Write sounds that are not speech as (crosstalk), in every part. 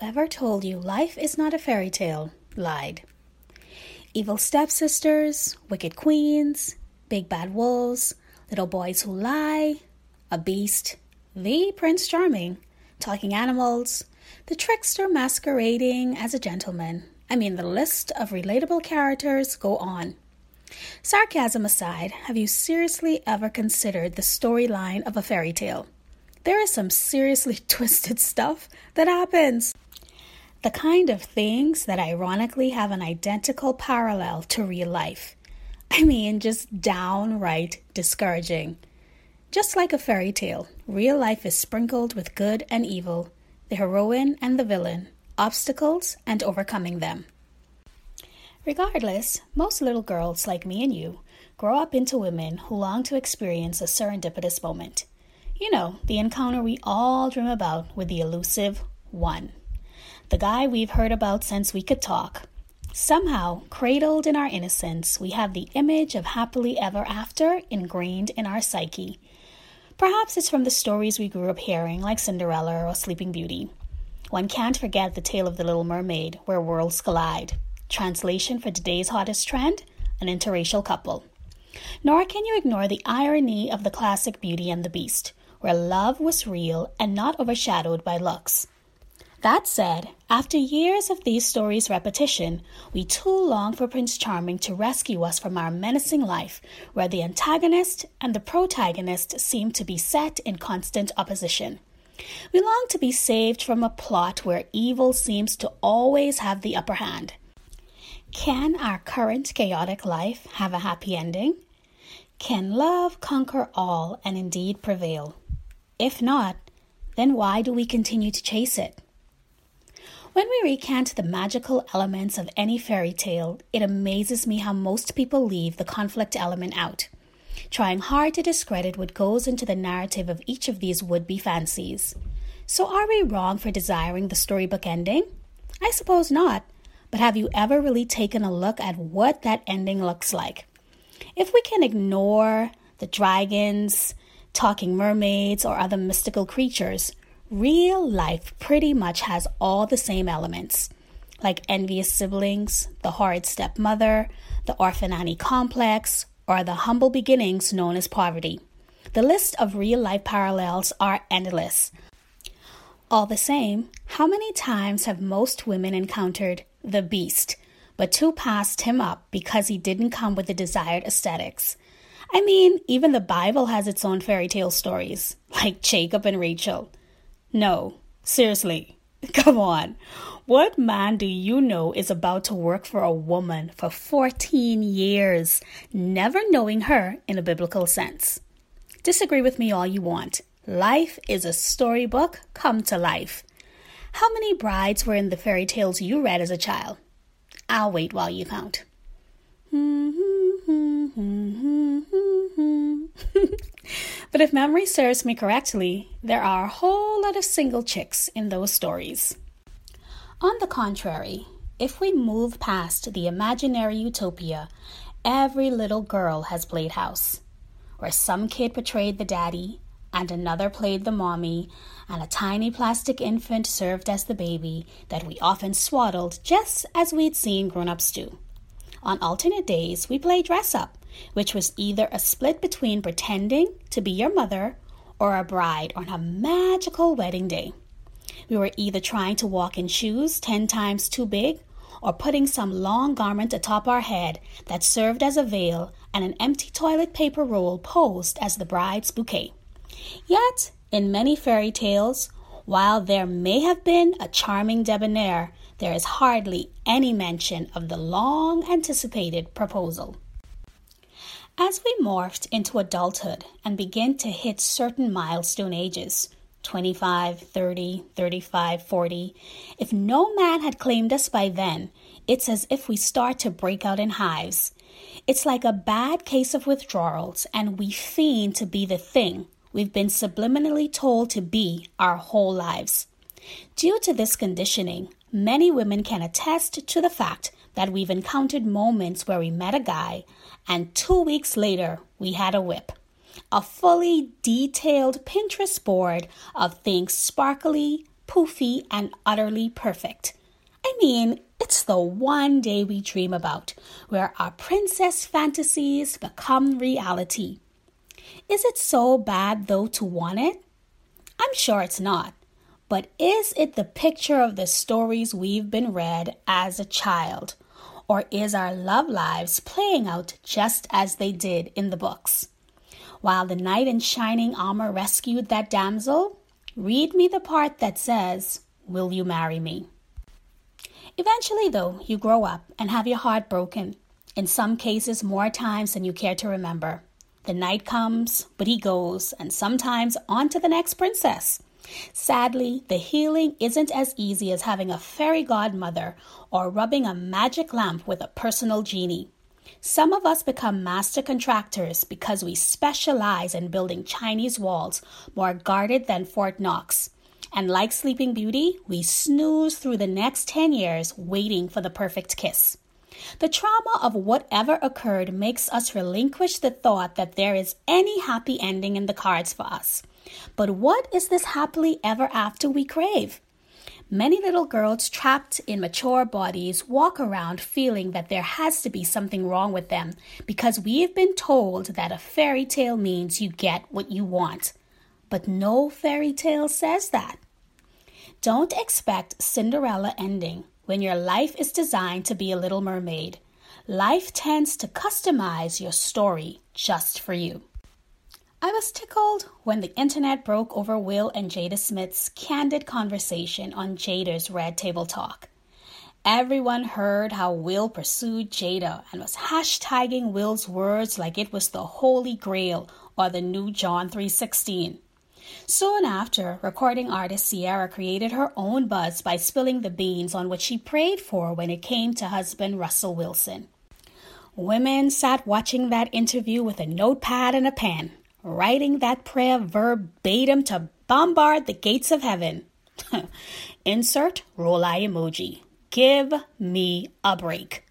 Whoever told you life is not a fairy tale lied. Evil stepsisters, wicked queens, big bad wolves, little boys who lie, a beast, the Prince Charming, talking animals, the trickster masquerading as a gentleman. I mean, the list of relatable characters go on. Sarcasm aside, have you seriously ever considered the storyline of a fairy tale? There is some seriously (laughs) twisted stuff that happens. The kind of things that ironically have an identical parallel to real life. I mean, just downright discouraging. Just like a fairy tale, real life is sprinkled with good and evil, the heroine and the villain, obstacles and overcoming them. Regardless, most little girls like me and you grow up into women who long to experience a serendipitous moment. You know, the encounter we all dream about with the elusive one. The guy we've heard about since we could talk. Somehow, cradled in our innocence, we have the image of happily ever after ingrained in our psyche. Perhaps it's from the stories we grew up hearing, like Cinderella or Sleeping Beauty. One can't forget the tale of the Little Mermaid, where worlds collide. Translation for today's hottest trend an interracial couple. Nor can you ignore the irony of the classic Beauty and the Beast, where love was real and not overshadowed by looks. That said, after years of these stories' repetition, we too long for Prince Charming to rescue us from our menacing life, where the antagonist and the protagonist seem to be set in constant opposition. We long to be saved from a plot where evil seems to always have the upper hand. Can our current chaotic life have a happy ending? Can love conquer all and indeed prevail? If not, then why do we continue to chase it? When we recant the magical elements of any fairy tale, it amazes me how most people leave the conflict element out, trying hard to discredit what goes into the narrative of each of these would be fancies. So, are we wrong for desiring the storybook ending? I suppose not, but have you ever really taken a look at what that ending looks like? If we can ignore the dragons, talking mermaids, or other mystical creatures, Real life pretty much has all the same elements, like envious siblings, the horrid stepmother, the orphan Annie complex, or the humble beginnings known as poverty. The list of real life parallels are endless. All the same, how many times have most women encountered the beast, but two passed him up because he didn't come with the desired aesthetics? I mean, even the Bible has its own fairy tale stories, (laughs) like Jacob and Rachel. No, seriously, (laughs) come on. What man do you know is about to work for a woman for 14 years, never knowing her in a biblical sense? Disagree with me all you want. Life is a storybook come to life. How many brides were in the fairy tales you read as a child? I'll wait while you count. Hmm, hmm, hmm, But if memory serves me correctly, there are a whole lot of single chicks in those stories. On the contrary, if we move past the imaginary utopia, every little girl has played house, where some kid portrayed the daddy, and another played the mommy, and a tiny plastic infant served as the baby that we often swaddled just as we'd seen grown ups do. On alternate days, we played dress up, which was either a split between pretending to be your mother or a bride on a magical wedding day. We were either trying to walk in shoes 10 times too big or putting some long garment atop our head that served as a veil and an empty toilet paper roll posed as the bride's bouquet. Yet, in many fairy tales, while there may have been a charming debonair, there is hardly any mention of the long anticipated proposal. As we morphed into adulthood and began to hit certain milestone ages 25, 30, 35, 40 if no man had claimed us by then, it's as if we start to break out in hives. It's like a bad case of withdrawals, and we fiend to be the thing we've been subliminally told to be our whole lives. Due to this conditioning, many women can attest to the fact that we've encountered moments where we met a guy and two weeks later we had a whip. A fully detailed Pinterest board of things sparkly, poofy, and utterly perfect. I mean, it's the one day we dream about, where our princess fantasies become reality. Is it so bad, though, to want it? I'm sure it's not. But is it the picture of the stories we've been read as a child? Or is our love lives playing out just as they did in the books? While the knight in shining armor rescued that damsel, read me the part that says, Will you marry me? Eventually, though, you grow up and have your heart broken, in some cases more times than you care to remember. The knight comes, but he goes, and sometimes on to the next princess. Sadly, the healing isn't as easy as having a fairy godmother or rubbing a magic lamp with a personal genie. Some of us become master contractors because we specialize in building Chinese walls more guarded than Fort Knox. And like Sleeping Beauty, we snooze through the next 10 years waiting for the perfect kiss. The trauma of whatever occurred makes us relinquish the thought that there is any happy ending in the cards for us. But what is this happily ever after we crave? Many little girls trapped in mature bodies walk around feeling that there has to be something wrong with them because we've been told that a fairy tale means you get what you want. But no fairy tale says that. Don't expect Cinderella ending when your life is designed to be a little mermaid. Life tends to customize your story just for you. I was tickled when the internet broke over Will and Jada Smith's candid conversation on Jada's Red Table Talk. Everyone heard how Will pursued Jada and was hashtagging Will's words like it was the Holy Grail or the new John 3:16. Soon after, recording artist Ciara created her own buzz by spilling the beans on what she prayed for when it came to husband Russell Wilson. Women sat watching that interview with a notepad and a pen writing that prayer verbatim to bombard the gates of heaven. (laughs) Insert roll eye emoji. Give me a break.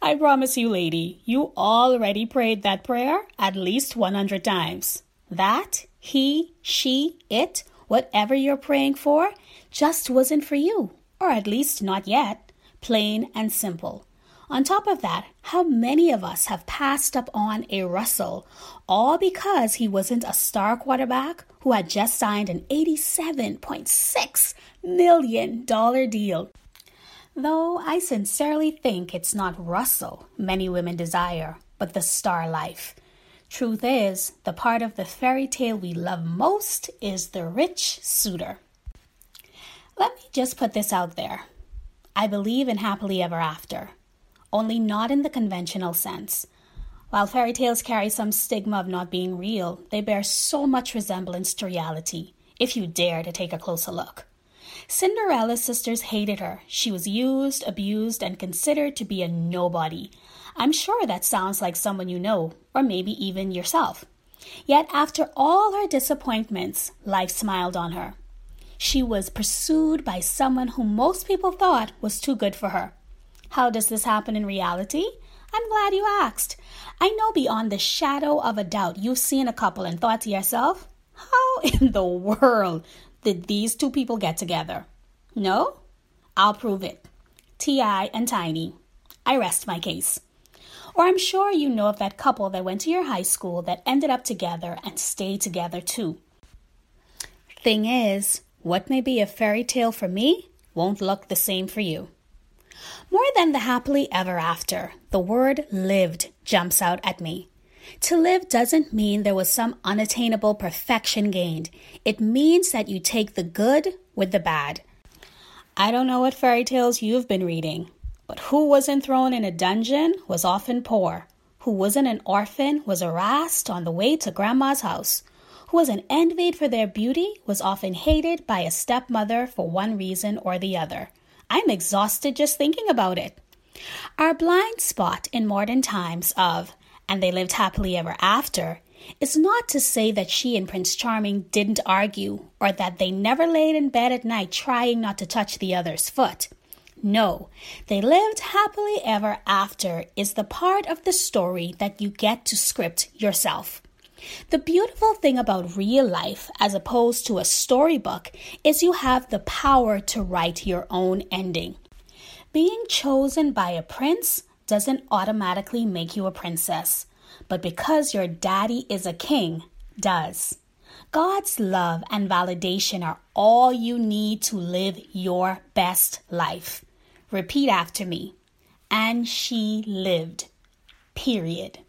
I promise you, lady, you already prayed that prayer at least 100 times. That, he, she, it, whatever you're praying for, just wasn't for you, or at least not yet. Plain and simple. On top of that, how many of us have passed up on a Russell, all because he wasn't a star quarterback who had just signed an $87.6 million deal? Though I sincerely think it's not Russell many women desire, but the star life. Truth is, the part of the fairy tale we love most is the rich suitor. Let me just put this out there. I believe in happily ever after only not in the conventional sense. While fairy tales carry some stigma of not being real, they bear so much resemblance to reality, if you dare to take a closer look. Cinderella's sisters hated her. She was used, abused, and considered to be a nobody. I'm sure that sounds like someone you know, or maybe even yourself. Yet, after all her disappointments, life smiled on her. She was pursued by someone who most people thought was too good for her. How does this happen in reality? I'm glad you asked. I know beyond the shadow of a doubt you've seen a couple and thought to yourself, how in the world did these two people get together? No? I'll prove it. T.I. and Tiny. I rest my case. Or I'm sure you know of that couple that went to your high school that ended up together and stayed together too. Thing is, what may be a fairy tale for me won't look the same for you. More than the happily ever after, the word lived jumps out at me. To live doesn't mean there was some unattainable perfection gained. It means that you take the good with the bad. I don't know what fairy tales you've been reading, but who wasn't thrown in a dungeon was often poor. Who wasn't an orphan was harassed on the way to grandma's house. Who wasn't envied for their beauty was often hated by a stepmother for one reason or the other. I'm exhausted just thinking about it. Our blind spot in modern times of, and they lived happily ever after, is not to say that she and Prince Charming didn't argue or that they never laid in bed at night trying not to touch the other's foot. No, they lived happily ever after is the part of the story that you get to script yourself. The beautiful thing about real life, as opposed to a storybook, is you have the power to write your own ending. Being chosen by a prince doesn't automatically make you a princess, but because your daddy is a king, does. God's love and validation are all you need to live your best life. Repeat after me. And she lived. Period.